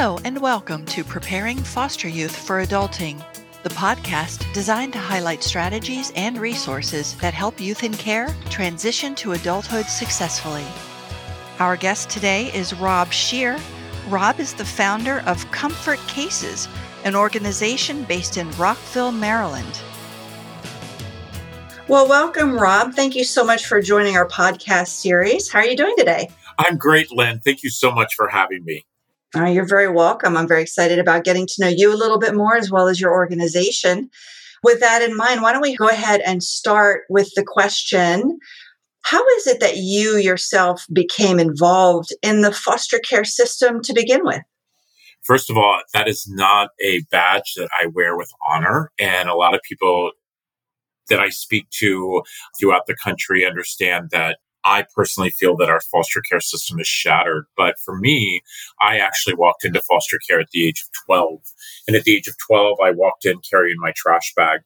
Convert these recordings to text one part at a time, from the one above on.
Hello, and welcome to Preparing Foster Youth for Adulting, the podcast designed to highlight strategies and resources that help youth in care transition to adulthood successfully. Our guest today is Rob Scheer. Rob is the founder of Comfort Cases, an organization based in Rockville, Maryland. Well, welcome, Rob. Thank you so much for joining our podcast series. How are you doing today? I'm great, Lynn. Thank you so much for having me. Uh, you're very welcome. I'm very excited about getting to know you a little bit more as well as your organization. With that in mind, why don't we go ahead and start with the question How is it that you yourself became involved in the foster care system to begin with? First of all, that is not a badge that I wear with honor. And a lot of people that I speak to throughout the country understand that I personally feel that our foster care system is shattered. But for me, I actually walked into foster care at the age of 12. And at the age of 12, I walked in carrying my trash bag.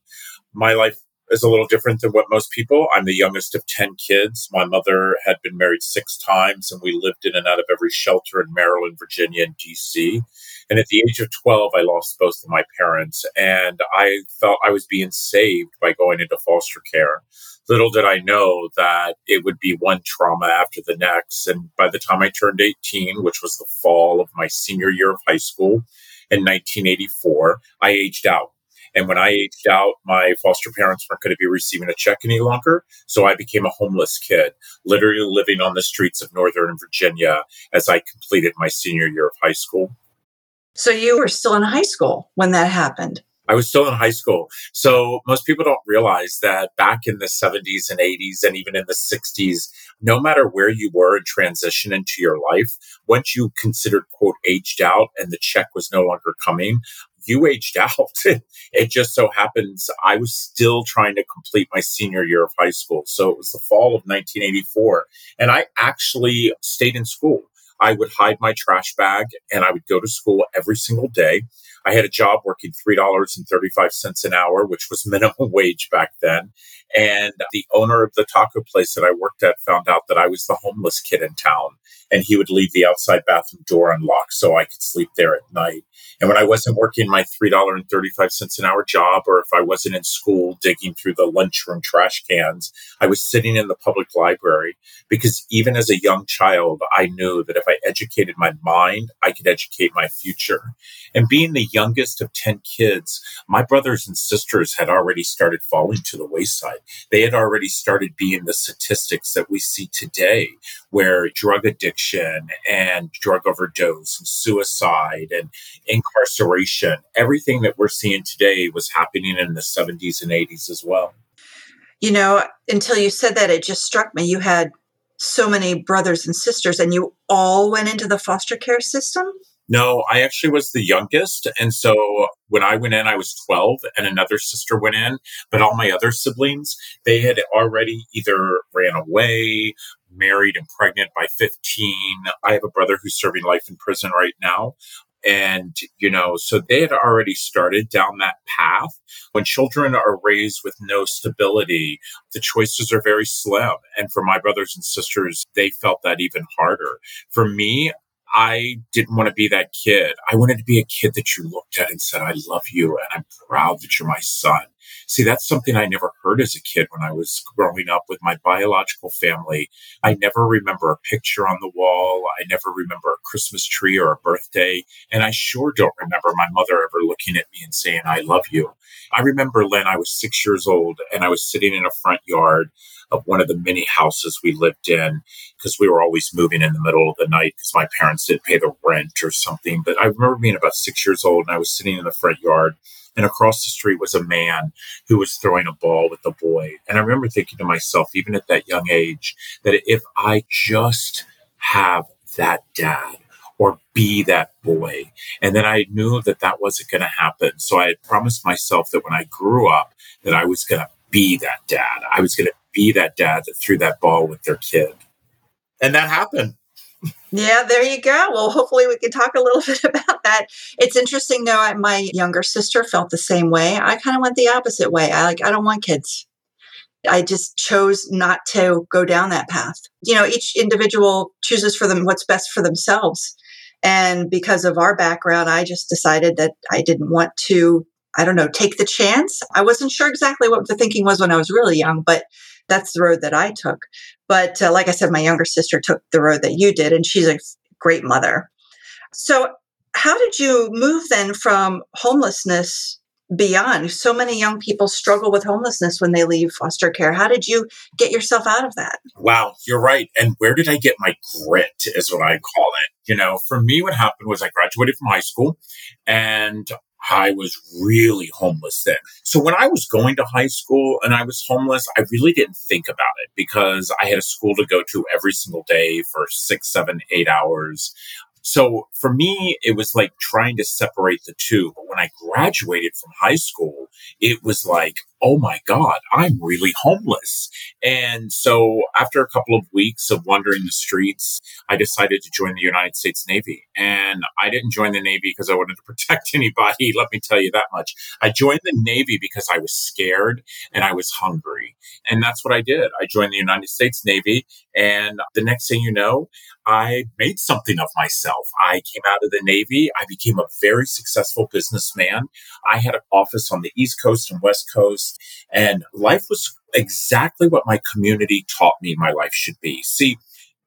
My life is a little different than what most people. I'm the youngest of 10 kids. My mother had been married six times, and we lived in and out of every shelter in Maryland, Virginia, and DC. And at the age of 12, I lost both of my parents, and I felt I was being saved by going into foster care. Little did I know that it would be one trauma after the next. And by the time I turned 18, which was the fall of my senior year of high school in 1984, I aged out. And when I aged out, my foster parents weren't going to be receiving a check any longer. So I became a homeless kid, literally living on the streets of Northern Virginia as I completed my senior year of high school. So you were still in high school when that happened? I was still in high school. So most people don't realize that back in the 70s and 80s and even in the 60s, no matter where you were in transition into your life, once you considered quote aged out and the check was no longer coming, you aged out. it just so happens I was still trying to complete my senior year of high school. So it was the fall of 1984 and I actually stayed in school. I would hide my trash bag and I would go to school every single day. I had a job working $3.35 an hour, which was minimum wage back then. And the owner of the taco place that I worked at found out that I was the homeless kid in town. And he would leave the outside bathroom door unlocked so I could sleep there at night. And when I wasn't working my $3.35 an hour job, or if I wasn't in school digging through the lunchroom trash cans, I was sitting in the public library because even as a young child, I knew that if I educated my mind, I could educate my future. And being the youngest of 10 kids, my brothers and sisters had already started falling to the wayside. They had already started being the statistics that we see today, where drug addiction and drug overdose and suicide and incarceration, everything that we're seeing today was happening in the 70s and 80s as well. You know, until you said that, it just struck me. You had so many brothers and sisters, and you all went into the foster care system? No, I actually was the youngest. And so when I went in, I was 12 and another sister went in. But all my other siblings, they had already either ran away, married and pregnant by 15. I have a brother who's serving life in prison right now. And, you know, so they had already started down that path. When children are raised with no stability, the choices are very slim. And for my brothers and sisters, they felt that even harder. For me, I didn't want to be that kid. I wanted to be a kid that you looked at and said, I love you and I'm proud that you're my son. See, that's something I never heard as a kid when I was growing up with my biological family. I never remember a picture on the wall. I never remember a Christmas tree or a birthday. And I sure don't remember my mother ever looking at me and saying, I love you. I remember, Lynn, I was six years old and I was sitting in a front yard of one of the many houses we lived in because we were always moving in the middle of the night because my parents didn't pay the rent or something. But I remember being about six years old and I was sitting in the front yard and across the street was a man who was throwing a ball with a boy. And I remember thinking to myself, even at that young age, that if I just have that dad or be that boy. And then I knew that that wasn't going to happen. So I had promised myself that when I grew up, that I was going to be that dad. I was going to be that dad that threw that ball with their kid. And that happened. Yeah, there you go. Well, hopefully we can talk a little bit about that. It's interesting though. My younger sister felt the same way. I kind of went the opposite way. I like I don't want kids. I just chose not to go down that path. You know, each individual chooses for them what's best for themselves. And because of our background, I just decided that I didn't want to, I don't know, take the chance. I wasn't sure exactly what the thinking was when I was really young, but that's the road that I took. But uh, like I said, my younger sister took the road that you did, and she's a great mother. So, how did you move then from homelessness beyond? So many young people struggle with homelessness when they leave foster care. How did you get yourself out of that? Wow, you're right. And where did I get my grit, is what I call it. You know, for me, what happened was I graduated from high school and I was really homeless then. So when I was going to high school and I was homeless, I really didn't think about it because I had a school to go to every single day for six, seven, eight hours. So for me, it was like trying to separate the two. But when I graduated from high school, it was like, oh my God, I'm really homeless. And so after a couple of weeks of wandering the streets, I decided to join the United States Navy. And I didn't join the Navy because I wanted to protect anybody. Let me tell you that much. I joined the Navy because I was scared and I was hungry. And that's what I did. I joined the United States Navy. And the next thing you know, I made something of myself. I came out of the Navy. I became a very successful businessman. I had an office on the East Coast and West Coast, and life was exactly what my community taught me my life should be. See,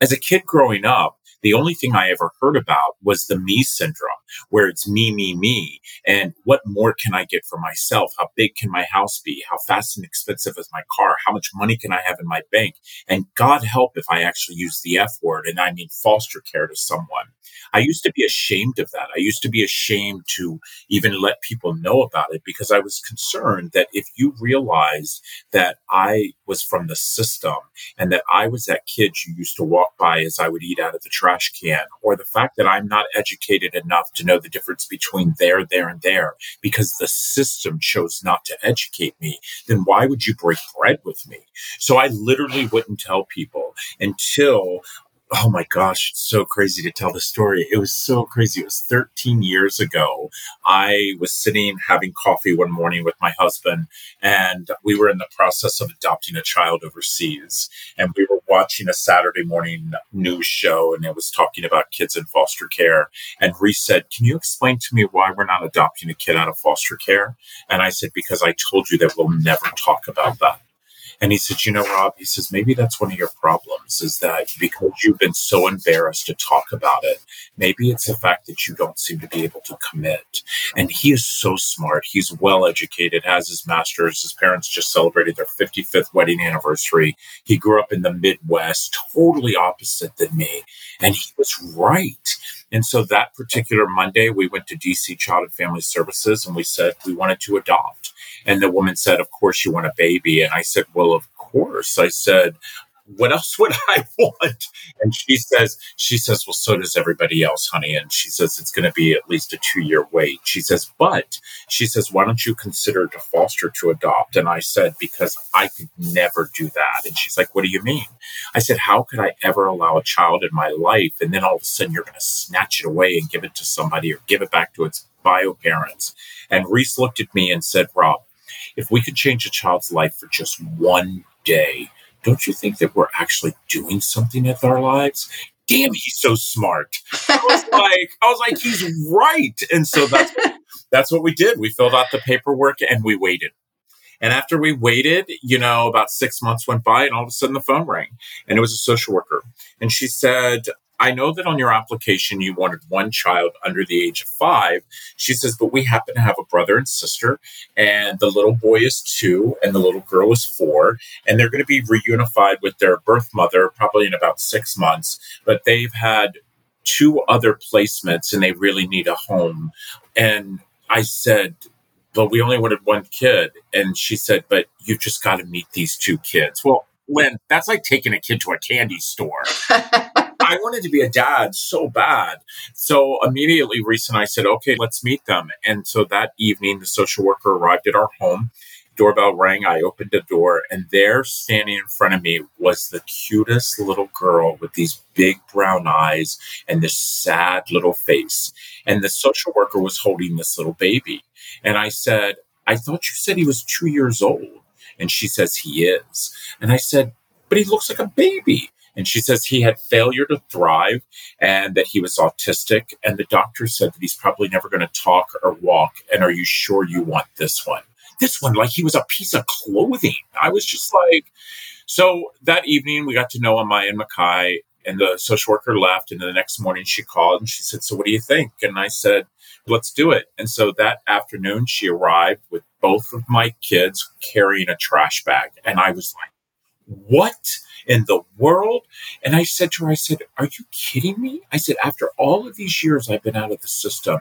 as a kid growing up, the only thing I ever heard about was the me syndrome, where it's me, me, me. And what more can I get for myself? How big can my house be? How fast and expensive is my car? How much money can I have in my bank? And God help if I actually use the F word and I mean foster care to someone. I used to be ashamed of that. I used to be ashamed to even let people know about it because I was concerned that if you realized that I was from the system and that I was that kid you used to walk by as I would eat out of the trash can, or the fact that I'm not educated enough to know the difference between there, there, and there because the system chose not to educate me, then why would you break bread with me? So I literally wouldn't tell people until oh my gosh, it's so crazy to tell the story. It was so crazy. It was 13 years ago. I was sitting having coffee one morning with my husband, and we were in the process of adopting a child overseas. And we were watching a Saturday morning news show, and it was talking about kids in foster care. And Reese said, Can you explain to me why we're not adopting a kid out of foster care? And I said, Because I told you that we'll never talk about that. And he said, you know, Rob, he says, maybe that's one of your problems is that because you've been so embarrassed to talk about it, maybe it's the fact that you don't seem to be able to commit. And he is so smart. He's well educated, has his master's. His parents just celebrated their 55th wedding anniversary. He grew up in the Midwest, totally opposite than me. And he was right. And so that particular Monday, we went to DC Child and Family Services and we said we wanted to adopt. And the woman said, Of course, you want a baby. And I said, Well, of course. I said, what else would I want? And she says, she says, well, so does everybody else, honey. And she says, it's going to be at least a two year wait. She says, but she says, why don't you consider to foster to adopt? And I said, because I could never do that. And she's like, what do you mean? I said, how could I ever allow a child in my life? And then all of a sudden you're going to snatch it away and give it to somebody or give it back to its bio parents. And Reese looked at me and said, Rob, if we could change a child's life for just one day, don't you think that we're actually doing something with our lives? Damn, he's so smart. I was like, I was like, he's right. And so that's that's what we did. We filled out the paperwork and we waited. And after we waited, you know, about six months went by, and all of a sudden the phone rang, and it was a social worker. And she said, I know that on your application you wanted one child under the age of five. She says, but we happen to have a brother and sister, and the little boy is two and the little girl is four, and they're going to be reunified with their birth mother probably in about six months. But they've had two other placements and they really need a home. And I said, but we only wanted one kid. And she said, but you've just got to meet these two kids. Well, Lynn, that's like taking a kid to a candy store. I wanted to be a dad so bad. So immediately, Reese and I said, okay, let's meet them. And so that evening, the social worker arrived at our home. Doorbell rang. I opened the door, and there, standing in front of me, was the cutest little girl with these big brown eyes and this sad little face. And the social worker was holding this little baby. And I said, I thought you said he was two years old. And she says, he is. And I said, but he looks like a baby. And she says he had failure to thrive and that he was autistic. And the doctor said that he's probably never going to talk or walk. And are you sure you want this one? This one, like he was a piece of clothing. I was just like, so that evening we got to know Amaya and Makai, and the social worker left. And the next morning she called and she said, So what do you think? And I said, Let's do it. And so that afternoon she arrived with both of my kids carrying a trash bag. And I was like, What? In the world? And I said to her, I said, Are you kidding me? I said, After all of these years I've been out of the system,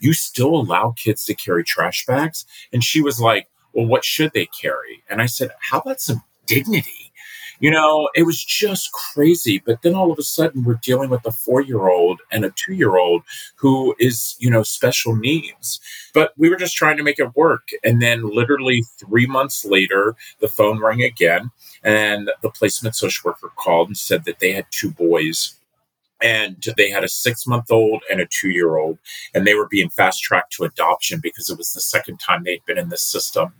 you still allow kids to carry trash bags? And she was like, Well, what should they carry? And I said, How about some dignity? You know, it was just crazy. But then all of a sudden, we're dealing with a four year old and a two year old who is, you know, special needs. But we were just trying to make it work. And then, literally three months later, the phone rang again. And the placement social worker called and said that they had two boys and they had a six month old and a two year old, and they were being fast tracked to adoption because it was the second time they'd been in the system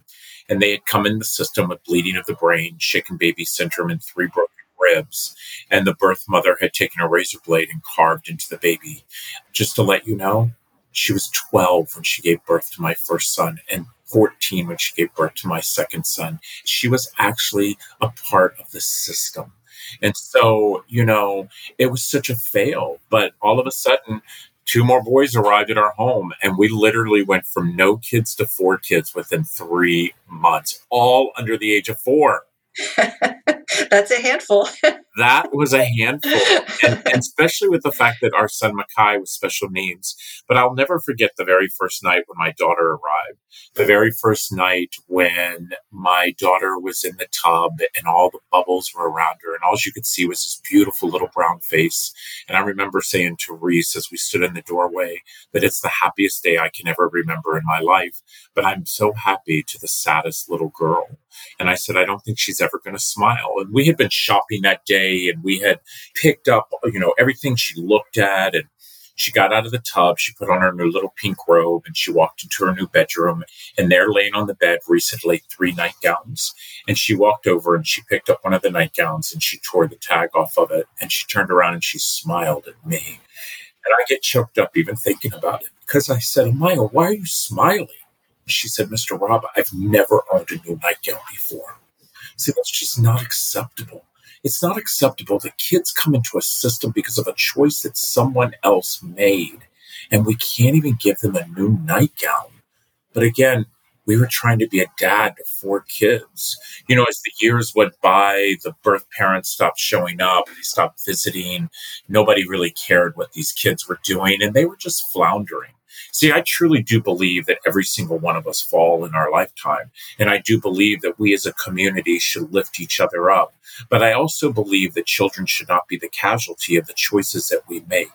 and they had come in the system with bleeding of the brain, shaken baby syndrome, and three broken ribs. And the birth mother had taken a razor blade and carved into the baby. Just to let you know, she was 12 when she gave birth to my first son and 14 when she gave birth to my second son. She was actually a part of the system. And so, you know, it was such a fail. But all of a sudden, two more boys arrived at our home and we literally went from no kids to four kids within three months all under the age of four That's a handful. that was a handful. And, and, especially with the fact that our son Makai was special needs. But I'll never forget the very first night when my daughter arrived. The very first night when my daughter was in the tub and all the bubbles were around her, and all you could see was this beautiful little brown face. And I remember saying to Reese as we stood in the doorway that it's the happiest day I can ever remember in my life. But I'm so happy to the saddest little girl. And I said, I don't think she's ever going to smile. And we had been shopping that day and we had picked up, you know, everything she looked at. And she got out of the tub. She put on her new little pink robe and she walked into her new bedroom. And there, laying on the bed, recently three nightgowns. And she walked over and she picked up one of the nightgowns and she tore the tag off of it. And she turned around and she smiled at me. And I get choked up even thinking about it because I said, Amaya, why are you smiling? She said, Mr. Rob, I've never owned a new nightgown before. See, that's just not acceptable. It's not acceptable that kids come into a system because of a choice that someone else made, and we can't even give them a new nightgown. But again, we were trying to be a dad to four kids. You know, as the years went by, the birth parents stopped showing up, they stopped visiting. Nobody really cared what these kids were doing, and they were just floundering. See, I truly do believe that every single one of us fall in our lifetime. And I do believe that we as a community should lift each other up. But I also believe that children should not be the casualty of the choices that we make.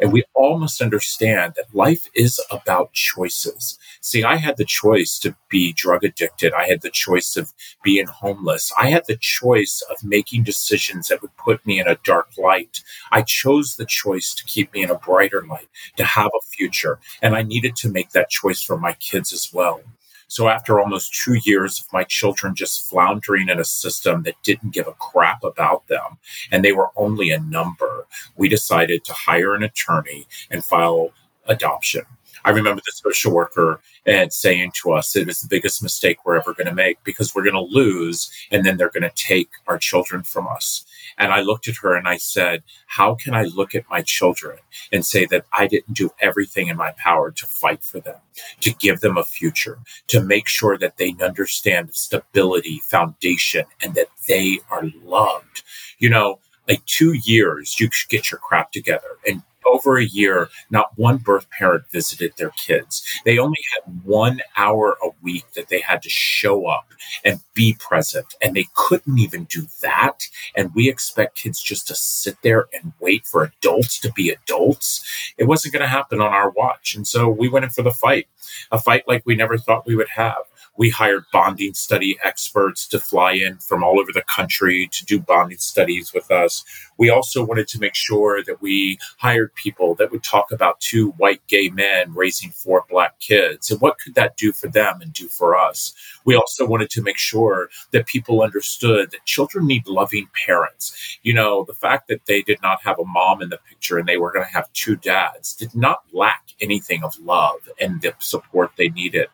And we all must understand that life is about choices. See, I had the choice to be drug addicted. I had the choice of being homeless. I had the choice of making decisions that would put me in a dark light. I chose the choice to keep me in a brighter light, to have a future. And I needed to make that choice for my kids as well. So after almost two years of my children just floundering in a system that didn't give a crap about them, and they were only a number, we decided to hire an attorney and file adoption. I remember the social worker and saying to us it was the biggest mistake we're ever going to make because we're going to lose and then they're going to take our children from us. And I looked at her and I said, How can I look at my children and say that I didn't do everything in my power to fight for them, to give them a future, to make sure that they understand stability, foundation, and that they are loved? You know, like two years, you should get your crap together and over a year, not one birth parent visited their kids. They only had one hour a week that they had to show up and be present. And they couldn't even do that. And we expect kids just to sit there and wait for adults to be adults. It wasn't going to happen on our watch. And so we went in for the fight, a fight like we never thought we would have. We hired bonding study experts to fly in from all over the country to do bonding studies with us. We also wanted to make sure that we hired people that would talk about two white gay men raising four black kids and what could that do for them and do for us. We also wanted to make sure that people understood that children need loving parents. You know, the fact that they did not have a mom in the picture and they were going to have two dads did not lack anything of love and the support they needed.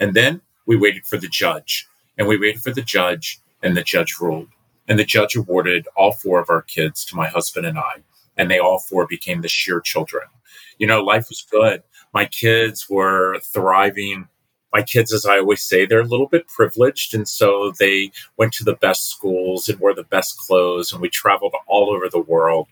And then we waited for the judge and we waited for the judge and the judge ruled and the judge awarded all four of our kids to my husband and I and they all four became the Scheer children. You know, life was good. My kids were thriving. My kids, as I always say, they're a little bit privileged. And so they went to the best schools and wore the best clothes. And we traveled all over the world.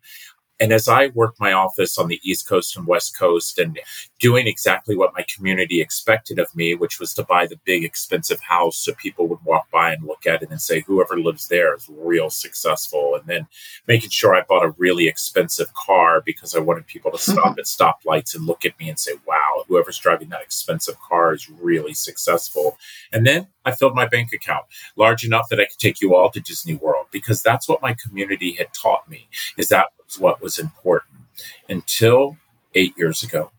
And as I worked my office on the East Coast and West Coast and doing exactly what my community expected of me, which was to buy the big expensive house so people would walk by and look at it and say, whoever lives there is real successful. And then making sure I bought a really expensive car because I wanted people to stop mm-hmm. at stoplights and look at me and say, wow, whoever's driving that expensive car is really successful. And then I filled my bank account large enough that I could take you all to Disney World because that's what my community had taught me is that what was important until eight years ago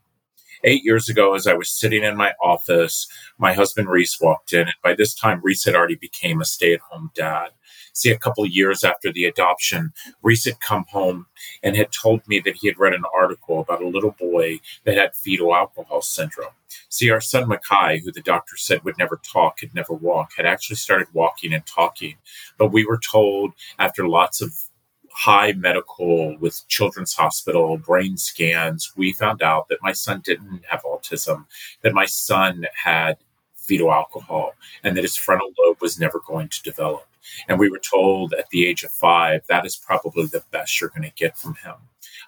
eight years ago, as I was sitting in my office, my husband Reese walked in. And by this time, Reese had already became a stay at home dad. See, a couple years after the adoption, Reese had come home and had told me that he had read an article about a little boy that had fetal alcohol syndrome. See, our son Makai, who the doctor said would never talk, could never walk, had actually started walking and talking. But we were told after lots of high medical with Children's Hospital brain scans, we found out that my son didn't have autism, that my son had fetal alcohol, and that his frontal lobe was never going to develop. And we were told at the age of five that is probably the best you're going to get from him.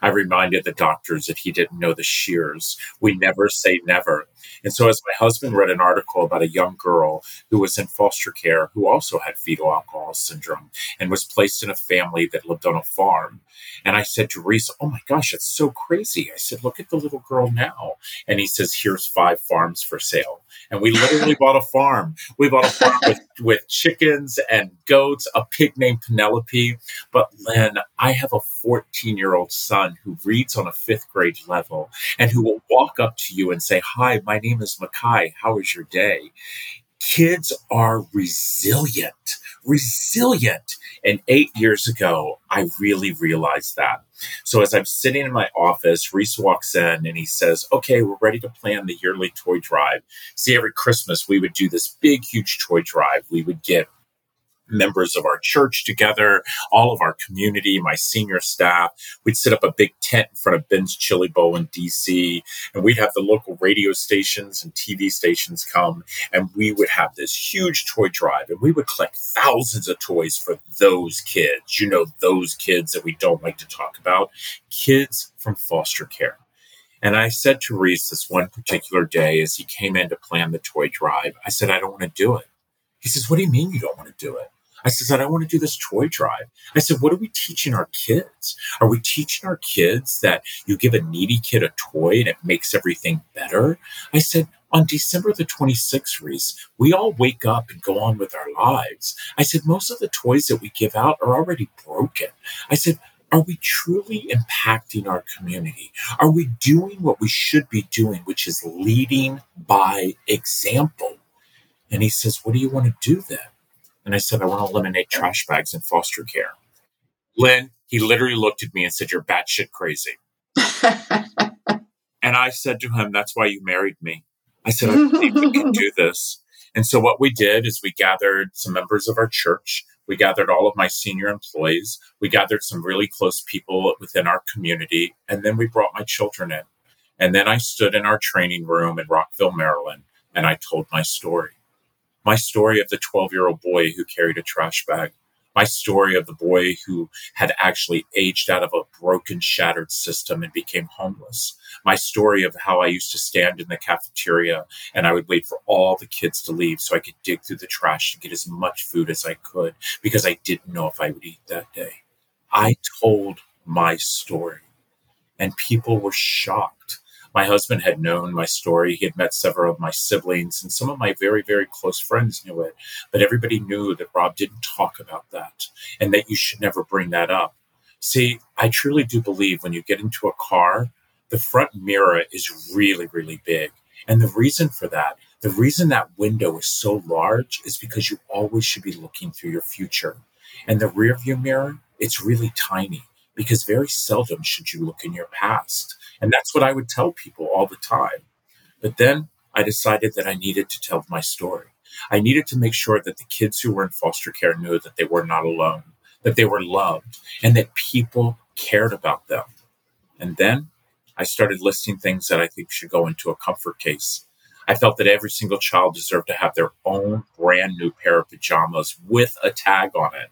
I reminded the doctors that he didn't know the Scheers. We never say never. And so, as my husband read an article about a young girl who was in foster care who also had fetal alcohol syndrome and was placed in a family that lived on a farm, and I said to Reese, Oh my gosh, that's so crazy. I said, Look at the little girl now. And he says, Here's five farms for sale. And we literally bought a farm. We bought a farm with, with chickens and goats, a pig named Penelope. But Lynn, I have a 14 year old son who reads on a fifth grade level and who will walk up to you and say, Hi, my name is Makai. How is your day? Kids are resilient, resilient. And eight years ago, I really realized that. So as I'm sitting in my office, Reese walks in and he says, Okay, we're ready to plan the yearly toy drive. See, every Christmas we would do this big, huge toy drive. We would get members of our church together, all of our community, my senior staff. We'd set up a big tent in front of Ben's Chili Bowl in DC, and we'd have the local radio stations and TV stations come, and we would have this huge toy drive, and we would collect thousands of toys for those kids. You know, those kids that we don't like to talk about, kids from foster care. And I said to Reese this one particular day as he came in to plan the toy drive, I said, I don't want to do it. He says, What do you mean you don't want to do it? I said, I don't want to do this toy drive. I said, what are we teaching our kids? Are we teaching our kids that you give a needy kid a toy and it makes everything better? I said, on December the 26th, Reese, we all wake up and go on with our lives. I said, most of the toys that we give out are already broken. I said, are we truly impacting our community? Are we doing what we should be doing, which is leading by example? And he says, What do you want to do then? And I said, I want to eliminate trash bags in foster care. Lynn, he literally looked at me and said, You're batshit crazy. and I said to him, That's why you married me. I said, I believe we can do this. And so what we did is we gathered some members of our church. We gathered all of my senior employees. We gathered some really close people within our community. And then we brought my children in. And then I stood in our training room in Rockville, Maryland, and I told my story my story of the 12 year old boy who carried a trash bag, my story of the boy who had actually aged out of a broken, shattered system and became homeless, my story of how I used to stand in the cafeteria and I would wait for all the kids to leave so I could dig through the trash to get as much food as I could because I didn't know if I would eat that day. I told my story and people were shocked My husband had known my story. He had met several of my siblings, and some of my very, very close friends knew it. But everybody knew that Rob didn't talk about that and that you should never bring that up. See, I truly do believe when you get into a car, the front mirror is really, really big. And the reason for that, the reason that window is so large is because you always should be looking through your future. And the rear view mirror, it's really tiny because very seldom should you look in your past. And that's what I would tell people all the time. But then I decided that I needed to tell my story. I needed to make sure that the kids who were in foster care knew that they were not alone, that they were loved, and that people cared about them. And then I started listing things that I think should go into a comfort case. I felt that every single child deserved to have their own brand new pair of pajamas with a tag on it.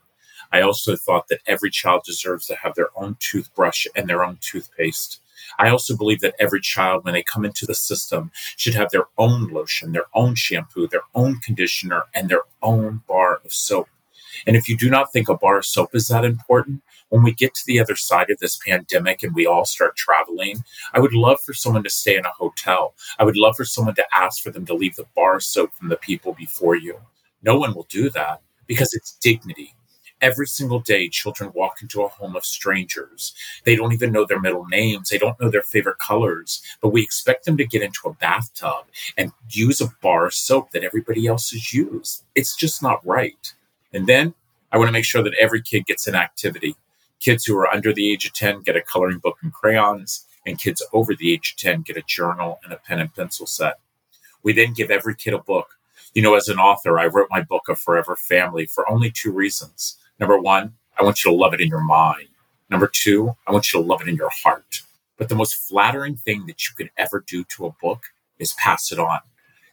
I also thought that every child deserves to have their own toothbrush and their own toothpaste. I also believe that every child, when they come into the system, should have their own lotion, their own shampoo, their own conditioner, and their own bar of soap. And if you do not think a bar of soap is that important, when we get to the other side of this pandemic and we all start traveling, I would love for someone to stay in a hotel. I would love for someone to ask for them to leave the bar of soap from the people before you. No one will do that because it's dignity. Every single day, children walk into a home of strangers. They don't even know their middle names. They don't know their favorite colors, but we expect them to get into a bathtub and use a bar of soap that everybody else has used. It's just not right. And then I want to make sure that every kid gets an activity. Kids who are under the age of 10 get a coloring book and crayons, and kids over the age of 10 get a journal and a pen and pencil set. We then give every kid a book. You know, as an author, I wrote my book, A Forever Family, for only two reasons. Number one, I want you to love it in your mind. Number two, I want you to love it in your heart. But the most flattering thing that you could ever do to a book is pass it on.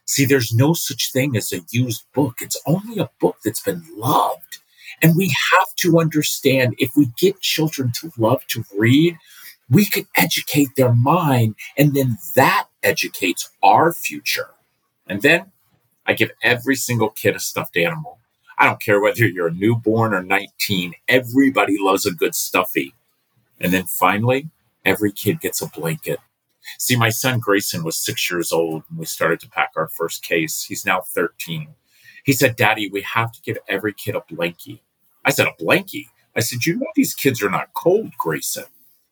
See, there's no such thing as a used book. It's only a book that's been loved. And we have to understand if we get children to love to read, we can educate their mind, and then that educates our future. And then I give every single kid a stuffed animal. I don't care whether you're a newborn or 19, everybody loves a good stuffy. And then finally, every kid gets a blanket. See, my son Grayson was six years old when we started to pack our first case. He's now 13. He said, Daddy, we have to give every kid a blankie. I said, A blankie? I said, You know, these kids are not cold, Grayson.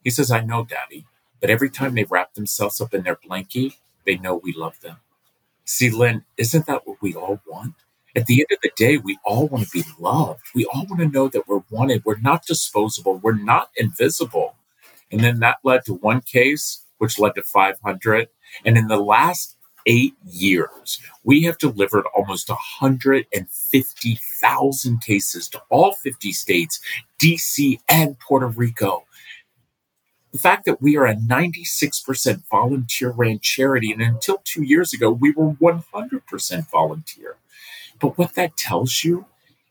He says, I know, Daddy. But every time they wrap themselves up in their blankie, they know we love them. See, Lynn, isn't that what we all want? At the end of the day, we all want to be loved. We all want to know that we're wanted. We're not disposable. We're not invisible. And then that led to one case, which led to 500. And in the last eight years, we have delivered almost 150,000 cases to all 50 states, DC, and Puerto Rico. The fact that we are a 96% volunteer ran charity, and until two years ago, we were 100% volunteer. But what that tells you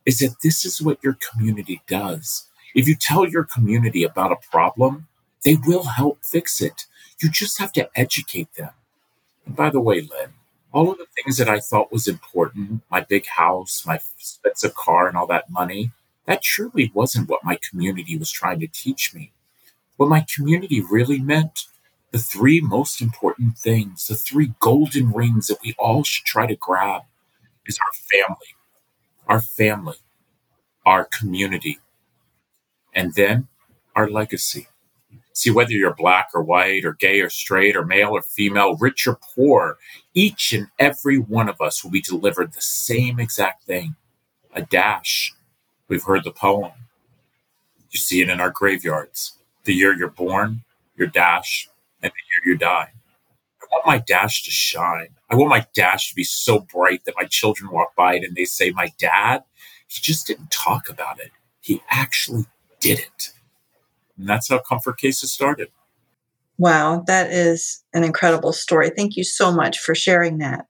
is that this is what your community does. If you tell your community about a problem, they will help fix it. You just have to educate them. And by the way, Lynn, all of the things that I thought was important, my big house, my expensive car, and all that money, that surely wasn't what my community was trying to teach me. What my community really meant, the three most important things, the three golden rings that we all should try to grab is our family, our family, our community, and then our legacy. See, whether you're black or white or gay or straight or male or female, rich or poor, each and every one of us will be delivered the same exact thing a dash. We've heard the poem. You see it in our graveyards. The year you're born, your dash, and the year you die want my dash to shine. I want my dash to be so bright that my children walk by it and they say, My dad, he just didn't talk about it. He actually did it. And that's how Comfort Cases started. Wow, that is an incredible story. Thank you so much for sharing that.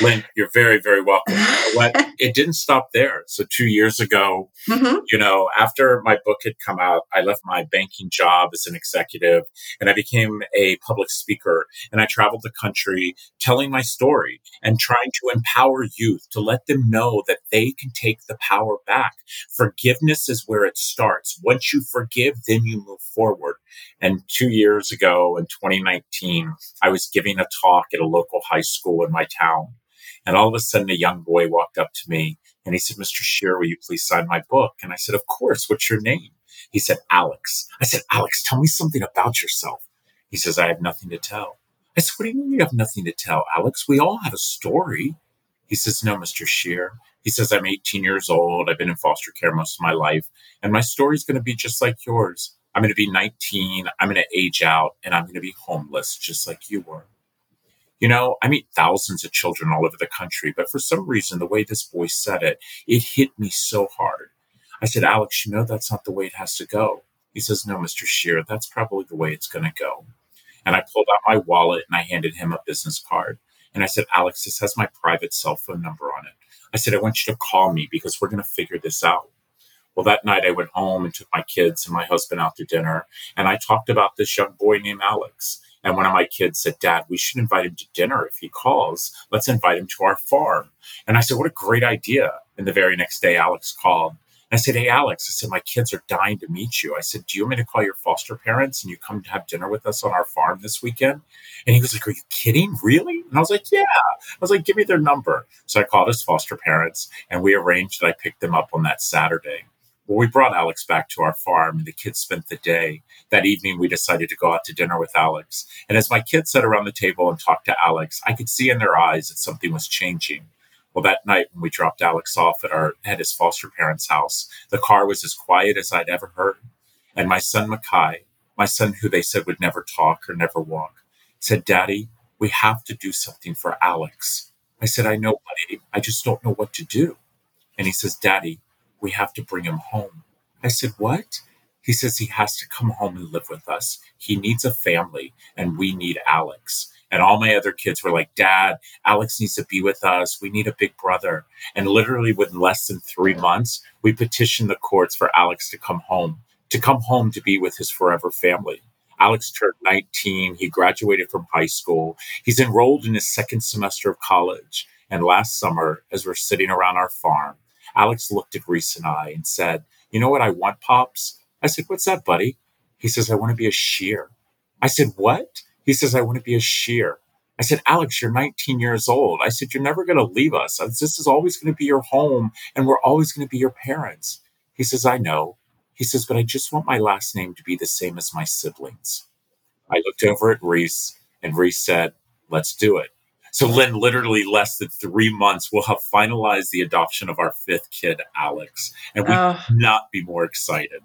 Lynn, you're very, very welcome. what it didn't stop there. So two years ago, mm-hmm. you know, after my book had come out, I left my banking job as an executive and I became a public speaker. And I traveled the country telling my story and trying to empower youth to let them know that they can take the power back. Forgiveness is where it starts. Once you forgive, then you move forward. And two years ago in 2019, I was giving a talk at a local high school in my town. And all of a sudden, a young boy walked up to me and he said, Mr. Scheer, will you please sign my book? And I said, Of course. What's your name? He said, Alex. I said, Alex, tell me something about yourself. He says, I have nothing to tell. I said, What do you mean you have nothing to tell, Alex? We all have a story. He says, No, Mr. Scheer. He says, I'm 18 years old. I've been in foster care most of my life. And my story is going to be just like yours. I'm going to be 19. I'm going to age out and I'm going to be homeless just like you were. You know, I meet thousands of children all over the country, but for some reason, the way this boy said it, it hit me so hard. I said, Alex, you know, that's not the way it has to go. He says, No, Mr. Scheer, that's probably the way it's going to go. And I pulled out my wallet and I handed him a business card. And I said, Alex, this has my private cell phone number on it. I said, I want you to call me because we're going to figure this out. Well, that night I went home and took my kids and my husband out to dinner. And I talked about this young boy named Alex. And one of my kids said, Dad, we should invite him to dinner if he calls. Let's invite him to our farm. And I said, What a great idea. And the very next day, Alex called. And I said, Hey, Alex, I said, My kids are dying to meet you. I said, Do you want me to call your foster parents and you come to have dinner with us on our farm this weekend? And he was like, Are you kidding? Really? And I was like, Yeah. I was like, Give me their number. So I called his foster parents and we arranged that I picked them up on that Saturday. Well, we brought Alex back to our farm and the kids spent the day. That evening, we decided to go out to dinner with Alex. And as my kids sat around the table and talked to Alex, I could see in their eyes that something was changing. Well, that night when we dropped Alex off at our at his foster parents' house, the car was as quiet as I'd ever heard. And my son Makai, my son who they said would never talk or never walk, said, Daddy, we have to do something for Alex. I said, I know, buddy. I just don't know what to do. And he says, Daddy, we have to bring him home. I said, What? He says he has to come home and live with us. He needs a family, and we need Alex. And all my other kids were like, Dad, Alex needs to be with us. We need a big brother. And literally, within less than three months, we petitioned the courts for Alex to come home, to come home to be with his forever family. Alex turned 19. He graduated from high school. He's enrolled in his second semester of college. And last summer, as we're sitting around our farm, Alex looked at Reese and I and said, You know what I want, Pops? I said, What's that, buddy? He says, I want to be a Scheer. I said, What? He says, I want to be a Scheer. I said, Alex, you're 19 years old. I said, You're never going to leave us. This is always going to be your home, and we're always going to be your parents. He says, I know. He says, But I just want my last name to be the same as my siblings. I looked over at Reese, and Reese said, Let's do it. So, Lynn, literally less than three months, we'll have finalized the adoption of our fifth kid, Alex. And we oh, not be more excited.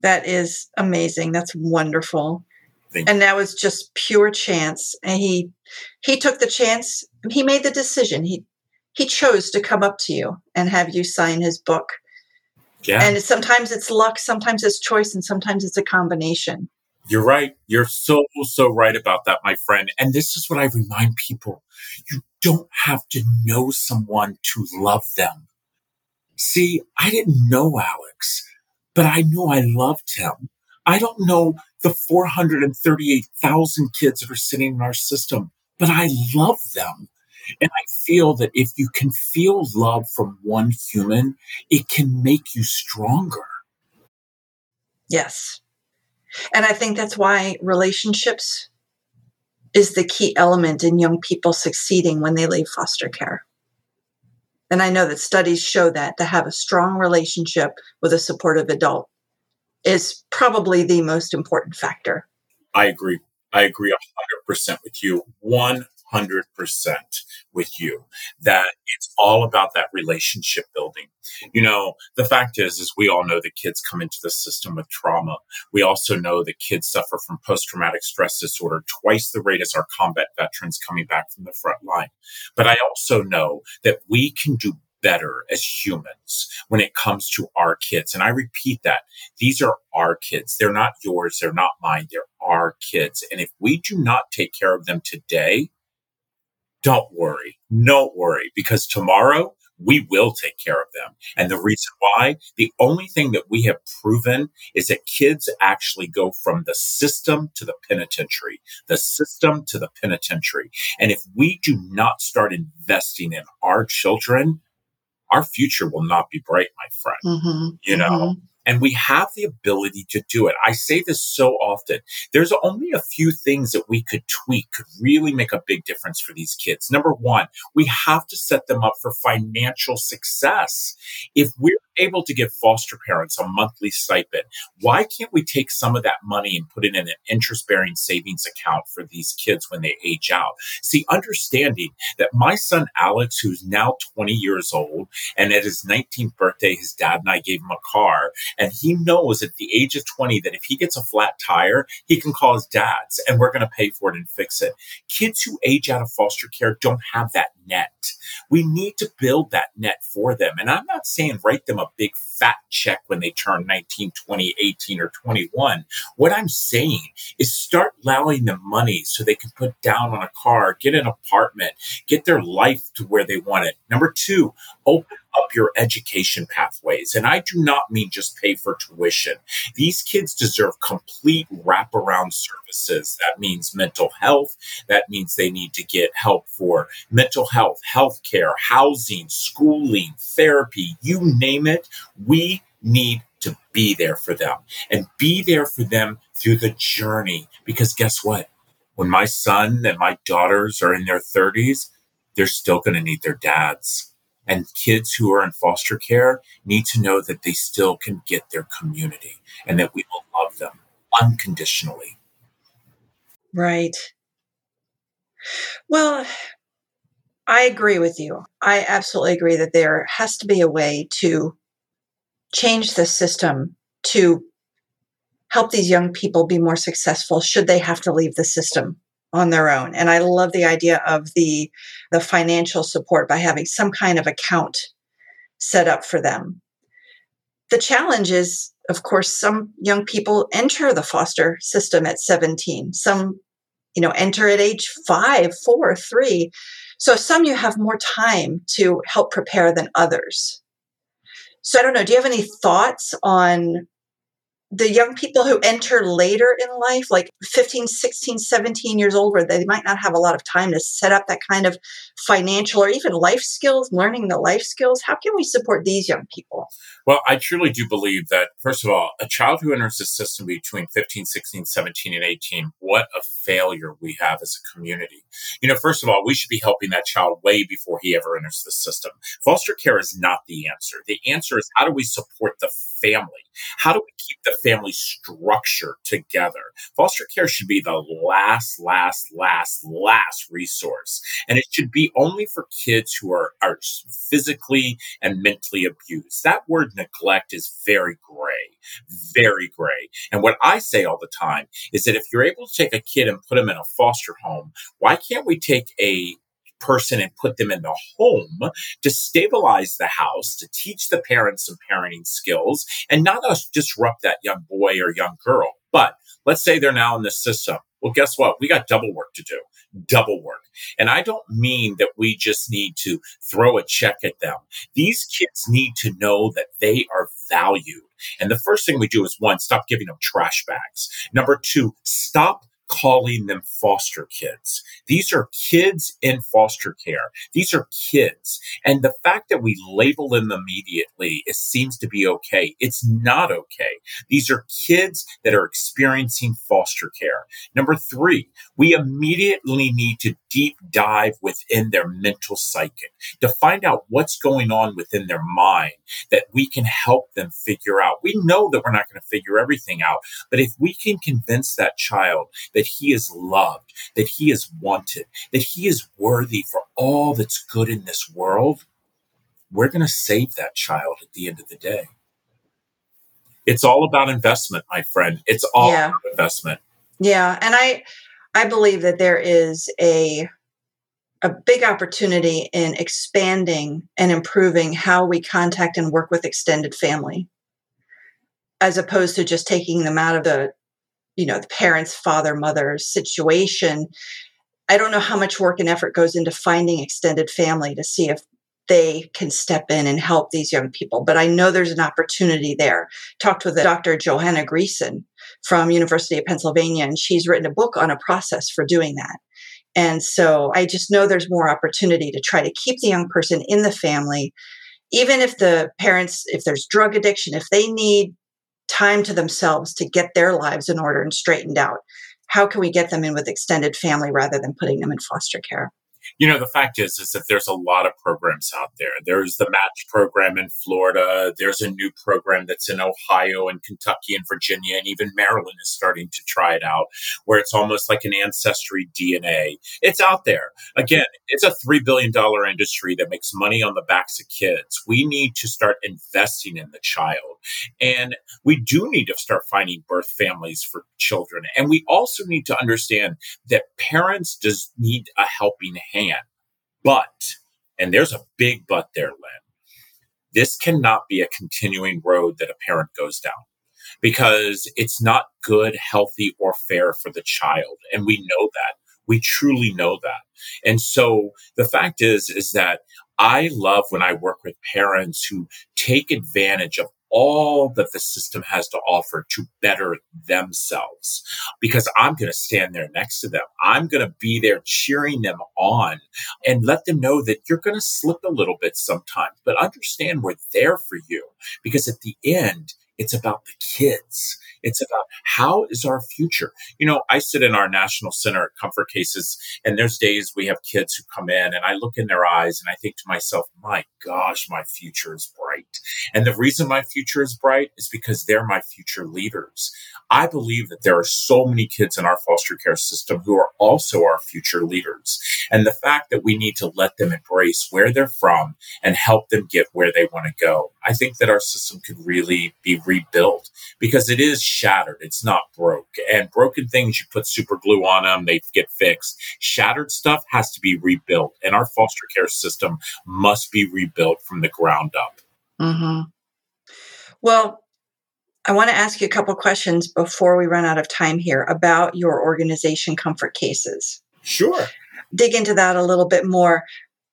That is amazing. That's wonderful. Thank and that was just pure chance. And he he took the chance. He made the decision. He he chose to come up to you and have you sign his book. Yeah. And sometimes it's luck, sometimes it's choice, and sometimes it's a combination. You're right. You're so, so right about that, my friend. And this is what I remind people. You don't have to know someone to love them. See, I didn't know Alex, but I knew I loved him. I don't know the 438,000 kids that are sitting in our system, but I love them. And I feel that if you can feel love from one human, it can make you stronger. Yes. And I think that's why relationships is the key element in young people succeeding when they leave foster care. And I know that studies show that to have a strong relationship with a supportive adult is probably the most important factor. I agree. I agree 100% with you. 100% with you that it's all about that relationship building. You know, the fact is, is we all know that kids come into the system with trauma. We also know that kids suffer from post-traumatic stress disorder twice the rate as our combat veterans coming back from the front line. But I also know that we can do better as humans when it comes to our kids. And I repeat that these are our kids. They're not yours. They're not mine. They're our kids. And if we do not take care of them today, don't worry. Don't worry because tomorrow we will take care of them. And the reason why, the only thing that we have proven is that kids actually go from the system to the penitentiary, the system to the penitentiary. And if we do not start investing in our children, our future will not be bright, my friend. Mm-hmm. You know? Mm-hmm. And we have the ability to do it. I say this so often. There's only a few things that we could tweak, could really make a big difference for these kids. Number one, we have to set them up for financial success. If we're able to give foster parents a monthly stipend, why can't we take some of that money and put it in an interest bearing savings account for these kids when they age out? See, understanding that my son Alex, who's now 20 years old, and at his 19th birthday, his dad and I gave him a car, and he knows at the age of 20 that if he gets a flat tire, he can call his dad's and we're going to pay for it and fix it. Kids who age out of foster care don't have that net. We need to build that net for them. And I'm not saying write them a big fat check when they turn 19, 20, 18, or 21. What I'm saying is start allowing them money so they can put down on a car, get an apartment, get their life to where they want it. Number two, open up your education pathways. And I do not mean just pay for tuition. These kids deserve complete wraparound services. That means mental health. That means they need to get help for mental health, health care, housing, schooling, therapy, you name it. We need to be there for them and be there for them through the journey. Because guess what? When my son and my daughters are in their 30s, they're still going to need their dads and kids who are in foster care need to know that they still can get their community and that we will love them unconditionally. Right. Well, I agree with you. I absolutely agree that there has to be a way to change the system to help these young people be more successful should they have to leave the system on their own. And I love the idea of the the financial support by having some kind of account set up for them. The challenge is, of course, some young people enter the foster system at 17. Some, you know, enter at age five, four, three. So some you have more time to help prepare than others. So I don't know. Do you have any thoughts on the young people who enter later in life, like 15, 16, 17 years old, where they might not have a lot of time to set up that kind of financial or even life skills, learning the life skills, how can we support these young people? Well, I truly do believe that, first of all, a child who enters the system between 15, 16, 17, and 18, what a failure we have as a community. You know, first of all, we should be helping that child way before he ever enters the system. Foster care is not the answer. The answer is how do we support the family? How do we keep the family structure together? Foster care should be the last, last, last, last resource. And it should be only for kids who are, are physically and mentally abused. That word neglect is very gray, very gray. And what I say all the time is that if you're able to take a kid and put them in a foster home, why can't we take a person and put them in the home to stabilize the house, to teach the parents some parenting skills, and not us disrupt that young boy or young girl. But let's say they're now in the system. Well, guess what? We got double work to do. Double work. And I don't mean that we just need to throw a check at them. These kids need to know that they are valued. And the first thing we do is one, stop giving them trash bags. Number two, stop calling them foster kids. These are kids in foster care. These are kids. And the fact that we label them immediately, it seems to be okay. It's not okay. These are kids that are experiencing foster care. Number three, we immediately need to deep dive within their mental psyche to find out what's going on within their mind that we can help them figure out. We know that we're not going to figure everything out, but if we can convince that child that he is loved, that he is wanted, that he is worthy for all that's good in this world, we're going to save that child at the end of the day. It's all about investment, my friend. It's all yeah. about investment. Yeah, and I I believe that there is a a big opportunity in expanding and improving how we contact and work with extended family as opposed to just taking them out of the you know the parents father mother situation i don't know how much work and effort goes into finding extended family to see if they can step in and help these young people but i know there's an opportunity there. Talked with dr johanna greeson from university of pennsylvania and she's written a book on a process for doing that. And so i just know there's more opportunity to try to keep the young person in the family even if the parents if there's drug addiction if they need time to themselves to get their lives in order and straightened out. How can we get them in with extended family rather than putting them in foster care? You know the fact is is that there's a lot of programs out there. There's the match program in florida. There's a new program that's in ohio and kentucky and virginia and even maryland is starting to try it out where it's almost like an ancestry dna it's out there. Again it's a $3 billion industry that makes money on the backs of kids. We need to start investing in the child. And we do need to start finding birth families for children. And we also need to understand that parents does need a helping hand but, and there's a big but there, Lynn, this cannot be a continuing road that a parent goes down because it's not good, healthy, or fair for the child. And we know that. We truly know that. And so the fact is, is that I love when I work with parents who take advantage of all that the system has to offer to better themselves because I'm going to stand there next to them. I'm going to be there cheering them on and let them know that you're going to slip a little bit sometimes, but understand we're there for you because at the end, it's about the kids. It's about how is our future. You know, I sit in our national center at Comfort Cases, and there's days we have kids who come in, and I look in their eyes and I think to myself, my gosh, my future is bright. And the reason my future is bright is because they're my future leaders. I believe that there are so many kids in our foster care system who are also our future leaders. And the fact that we need to let them embrace where they're from and help them get where they want to go. I think that our system could really be rebuilt because it is shattered. It's not broke. And broken things, you put super glue on them, they get fixed. Shattered stuff has to be rebuilt. And our foster care system must be rebuilt from the ground up. Mm-hmm. Well, I want to ask you a couple questions before we run out of time here about your organization, Comfort Cases. Sure. Dig into that a little bit more.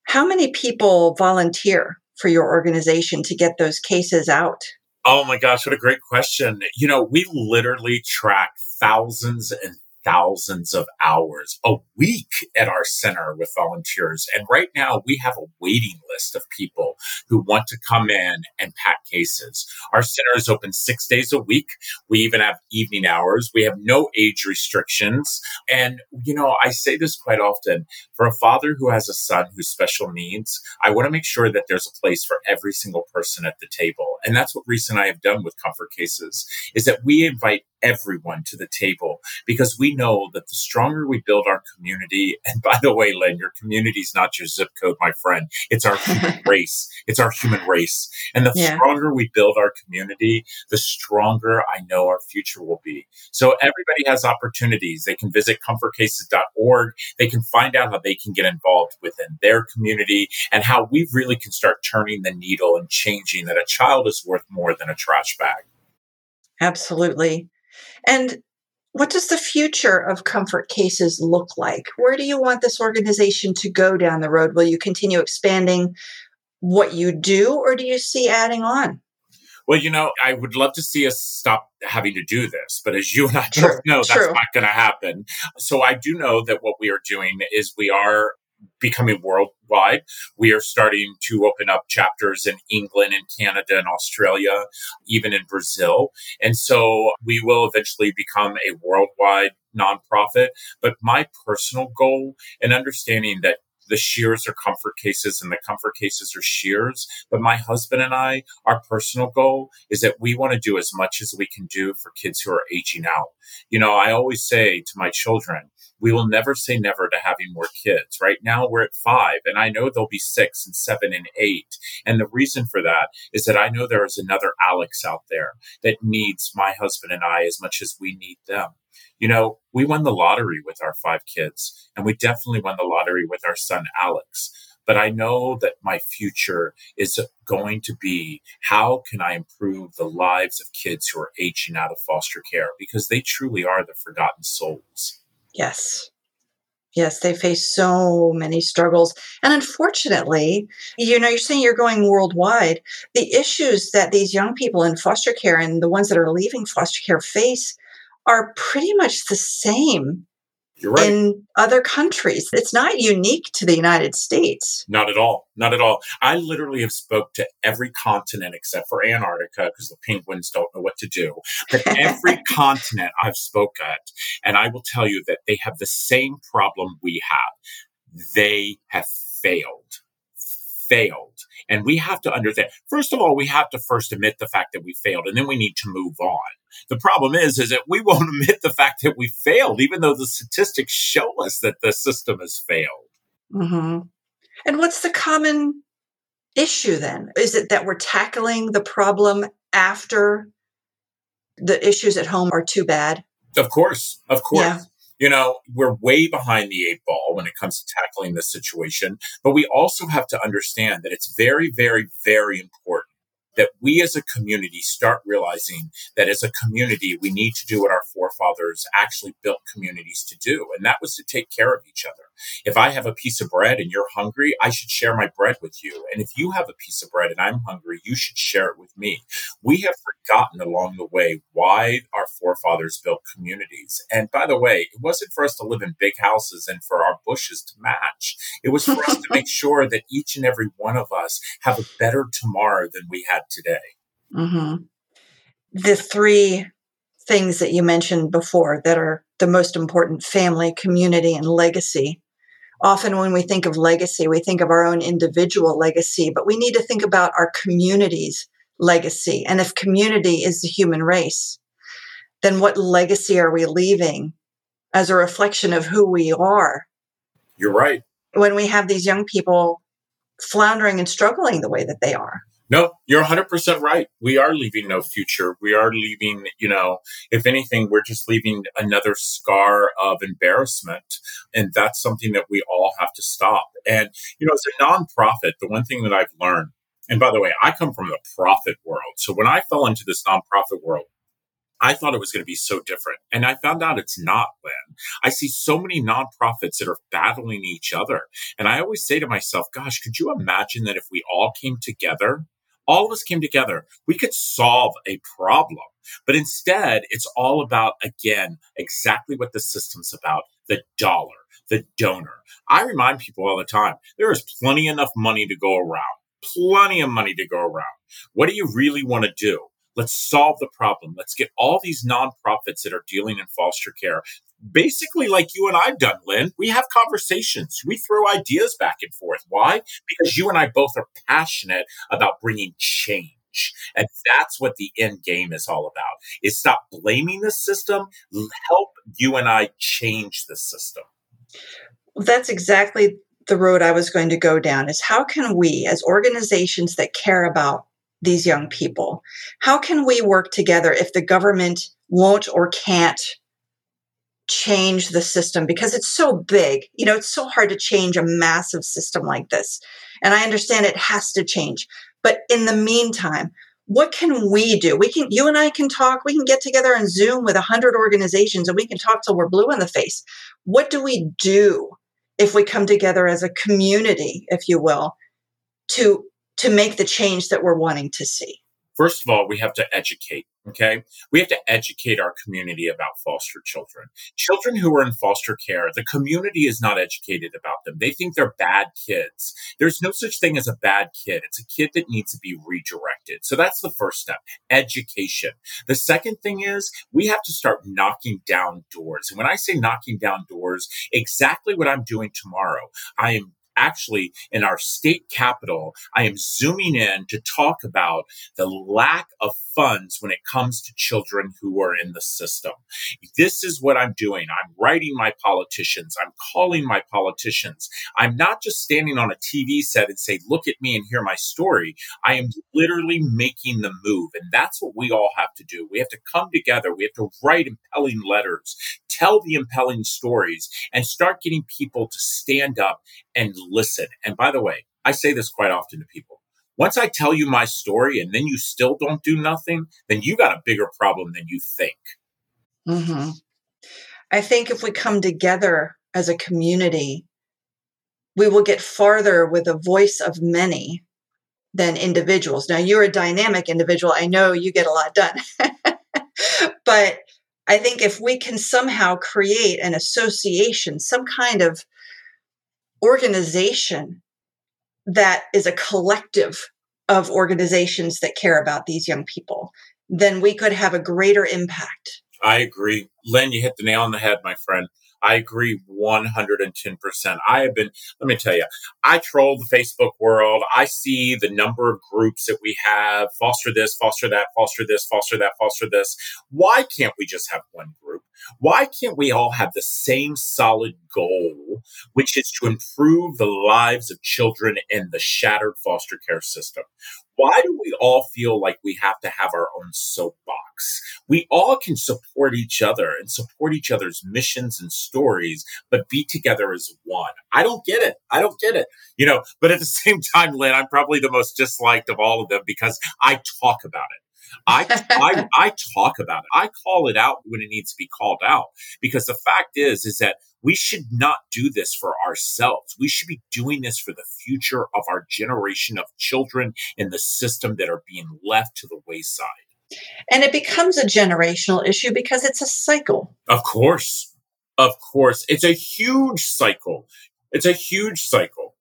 How many people volunteer for your organization to get those cases out? Oh my gosh, what a great question. You know, we literally track thousands and thousands of hours a week at our center with volunteers. And right now we have a waiting list of people who want to come in and pack cases. Our center is open six days a week. We even have evening hours. We have no age restrictions. And, you know, I say this quite often for a father who has a son who's special needs, I want to make sure that there's a place for every single person at the table. And that's what Reece and I have done with Comfort Cases is that we invite everyone to the table because we know that the stronger we build our community, and by the way, Lynn, your community is not your zip code, my friend. It's our human race. It's our human race. And the yeah. stronger we build our community, the stronger I know our future will be. So everybody has opportunities. They can visit comfortcases.org. They can find out how they can get involved within their community and how we really can start turning the needle and changing that a child is worth more than a trash bag. Absolutely. And what does the future of comfort cases look like? Where do you want this organization to go down the road? Will you continue expanding what you do, or do you see adding on? Well, you know, I would love to see us stop having to do this, but as you and I both know, that's True. not going to happen. So I do know that what we are doing is we are becoming worldwide. We are starting to open up chapters in England and Canada and Australia, even in Brazil. And so we will eventually become a worldwide nonprofit. But my personal goal and understanding that the Scheers are comfort cases and the comfort cases are Scheers. But my husband and I, our personal goal is that we want to do as much as we can do for kids who are aging out. You know, I always say to my children, we will never say never to having more kids. Right now, we're at five, and I know there'll be six and seven and eight. And the reason for that is that I know there is another Alex out there that needs my husband and I as much as we need them. You know, we won the lottery with our five kids, and we definitely won the lottery with our son, Alex. But I know that my future is going to be how can I improve the lives of kids who are aging out of foster care because they truly are the forgotten souls. Yes. Yes, they face so many struggles. And unfortunately, you know, you're saying you're going worldwide. The issues that these young people in foster care and the ones that are leaving foster care face are pretty much the same Right. in other countries. It's not unique to the United States. Not at all. Not at all. I literally have spoke to every continent except for Antarctica because the penguins don't know what to do. But every continent I've spoke at, and I will tell you that they have the same problem we have. They have failed. Failed. And we have to understand, first of all, we have to first admit the fact that we failed, and then we need to move on. The problem is, is that we won't admit the fact that we failed, even though the statistics show us that the system has failed. Mm-hmm. And what's the common issue then? Is it that we're tackling the problem after the issues at home are too bad? Of course, of course. Yeah. You know, we're way behind the eight ball when it comes to tackling this situation, but we also have to understand that it's very, very, very important that we as a community start realizing that as a community, we need to do what our forefathers actually built communities to do. And that was to take care of each other. If I have a piece of bread and you're hungry, I should share my bread with you. And if you have a piece of bread and I'm hungry, you should share it with me. We have forgotten along the way why our forefathers built communities. And by the way, it wasn't for us to live in big houses and for our bushes to match. It was for us to make sure that each and every one of us have a better tomorrow than we had today. Mm-hmm. The three things that you mentioned before that are the most important family, community, and legacy. Often, when we think of legacy, we think of our own individual legacy, but we need to think about our community's legacy. And if community is the human race, then what legacy are we leaving as a reflection of who we are? You're right. When we have these young people floundering and struggling the way that they are. No, you're 100% right. We are leaving no future. We are leaving, you know, if anything, we're just leaving another scar of embarrassment. And that's something that we all have to stop. And, you know, as a nonprofit, the one thing that I've learned, and by the way, I come from the profit world. So when I fell into this nonprofit world, I thought it was going to be so different. And I found out it's not, Lynn. I see so many nonprofits that are battling each other. And I always say to myself, gosh, could you imagine that if we all came together all of us came together, we could solve a problem. But instead, it's all about, again, exactly what the system's about the dollar, the donor. I remind people all the time there is plenty enough money to go around, plenty of money to go around. What do you really want to do? Let's solve the problem. Let's get all these nonprofits that are dealing in foster care basically like you and I've done, Lynn. We have conversations. We throw ideas back and forth. Why? Because you and I both are passionate about bringing change. And that's what the end game is all about. Is stop blaming the system, help you and I change the system. That's exactly the road I was going to go down is how can we as organizations that care about these young people, how can we work together if the government won't or can't change the system because it's so big. You know, it's so hard to change a massive system like this. And I understand it has to change. But in the meantime, what can we do? We can, you and I can talk. We can get together and Zoom with a hundred organizations and we can talk till we're blue in the face. What do we do if we come together as a community, if you will, to, to make the change that we're wanting to see? First of all, we have to educate. Okay. We have to educate our community about foster children. Children who are in foster care, the community is not educated about them. They think they're bad kids. There's no such thing as a bad kid. It's a kid that needs to be redirected. So that's the first step education. The second thing is we have to start knocking down doors. And when I say knocking down doors, exactly what I'm doing tomorrow, I am actually in our state capital, I am zooming in to talk about the lack of funds when it comes to children who are in the system. This is what I'm doing. I'm writing my politicians. I'm calling my politicians. I'm not just standing on a TV set and say, look at me and hear my story. I am literally making the move. And that's what we all have to do. We have to come together. We have to write impelling letters, tell the impelling stories, and start getting people to stand up and listen. And by the way, I say this quite often to people. Once I tell you my story and then you still don't do nothing, then you got a bigger problem than you think. Mm-hmm. I think if we come together as a community, we will get farther with the voice of many than individuals. Now, you're a dynamic individual. I know you get a lot done. but I think if we can somehow create an association, some kind of organization that is a collective of organizations that care about these young people, then we could have a greater impact. I agree. Lynn, you hit the nail on the head, my friend. I agree 110%. I have been, let me tell you, I troll the Facebook world. I see the number of groups that we have foster this, foster that, foster this, foster that, foster this. Why can't we just have one group? Why can't we all have the same solid goal, which is to improve the lives of children in the shattered foster care system? Why do we all feel like we have to have our own soapbox? We all can support each other and support each other's missions and stories, but be together as one. I don't get it. I don't get it. You know, but at the same time, Lynn, I'm probably the most disliked of all of them because I talk about it. I, I, I talk about it. I call it out when it needs to be called out because the fact is, is that we should not do this for ourselves. We should be doing this for the future of our generation of children in the system that are being left to the wayside. And it becomes a generational issue because it's a cycle. Of course. Of course. It's a huge cycle. It's a huge cycle.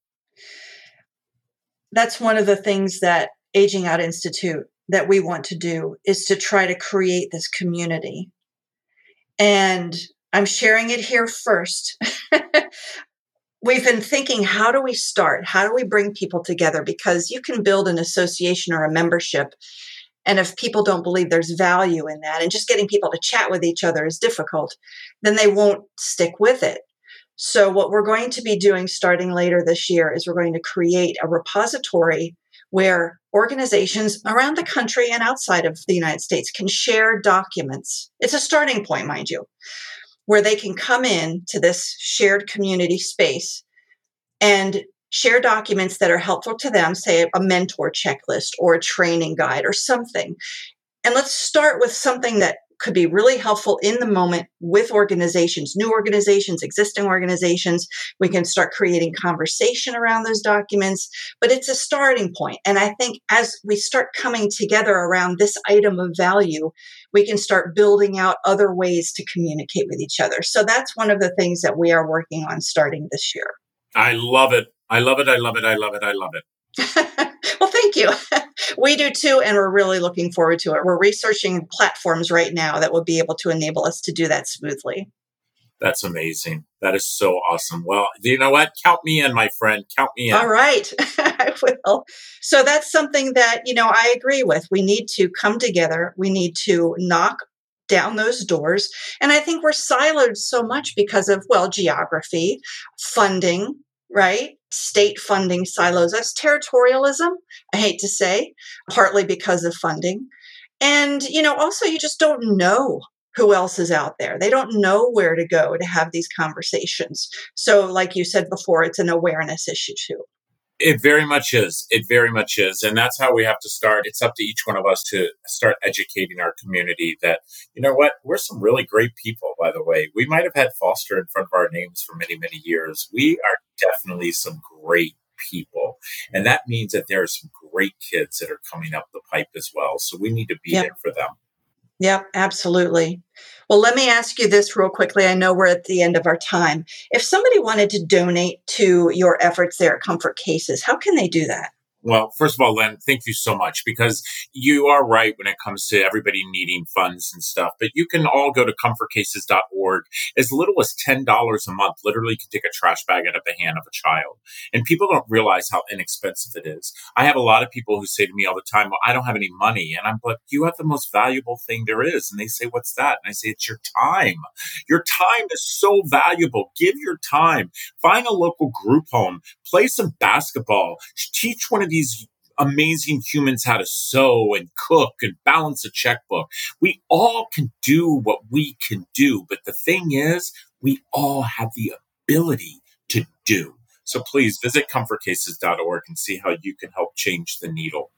That's one of the things that Aging Out Institute that we want to do is to try to create this community. And I'm sharing it here first. We've been thinking, how do we start? How do we bring people together? Because you can build an association or a membership. And if people don't believe there's value in that and just getting people to chat with each other is difficult, then they won't stick with it. So, what we're going to be doing starting later this year is we're going to create a repository where organizations around the country and outside of the United States can share documents. It's a starting point, mind you, where they can come in to this shared community space and share documents that are helpful to them, say a mentor checklist or a training guide or something. And let's start with something that could be really helpful in the moment with organizations, new organizations, existing organizations. We can start creating conversation around those documents, but it's a starting point. And I think as we start coming together around this item of value, we can start building out other ways to communicate with each other. So that's one of the things that we are working on starting this year. I love it. I love it. I love it. I love it. I love it. well, thank you. we do too, and we're really looking forward to it. We're researching platforms right now that will be able to enable us to do that smoothly. That's amazing. That is so awesome. Well, you know what? Count me in, my friend. Count me in. All right. I will. So that's something that, you know, I agree with. We need to come together. We need to knock down those doors. And I think we're siloed so much because of, well, geography, funding, right? State funding silos us, territorialism, I hate to say, partly because of funding. And, you know, also you just don't know who else is out there. They don't know where to go to have these conversations. So, like you said before, it's an awareness issue too. It very much is. It very much is. And that's how we have to start. It's up to each one of us to start educating our community that, you know what, we're some really great people, by the way. We might have had Foster in front of our names for many, many years. We are definitely some great people. And that means that there are some great kids that are coming up the pipe as well. So we need to be yep. there for them. Yep, absolutely. Well, let me ask you this real quickly. I know we're at the end of our time. If somebody wanted to donate to your efforts there at Comfort Cases, how can they do that? Well, first of all, Lynn, thank you so much because you are right when it comes to everybody needing funds and stuff. But you can all go to comfortcases.org. As little as $10 a month literally can take a trash bag out of the hand of a child. And people don't realize how inexpensive it is. I have a lot of people who say to me all the time, well, I don't have any money. And I'm like, you have the most valuable thing there is. And they say, what's that? And I say, it's your time. Your time is so valuable. Give your time. Find a local group home. Play some basketball. Teach one of these amazing humans how to sew and cook and balance a checkbook. We all can do what we can do. But the thing is, we all have the ability to do. So please visit comfortcases.org and see how you can help change the needle.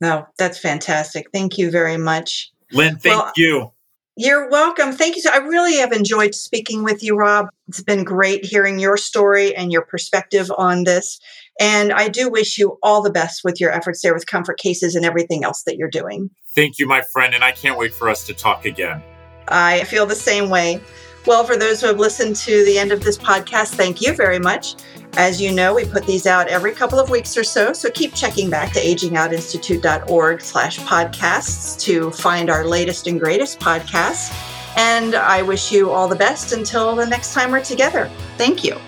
No, that's fantastic. Thank you very much. Lynn, thank well, you. You're welcome. Thank you. So I really have enjoyed speaking with you, Rob. It's been great hearing your story and your perspective on this. And I do wish you all the best with your efforts there with comfort cases and everything else that you're doing. Thank you, my friend. And I can't wait for us to talk again. I feel the same way. Well, for those who have listened to the end of this podcast, thank you very much. As you know, we put these out every couple of weeks or so, so keep checking back to agingoutinstitute.org slash podcasts to find our latest and greatest podcasts. And I wish you all the best until the next time we're together. Thank you.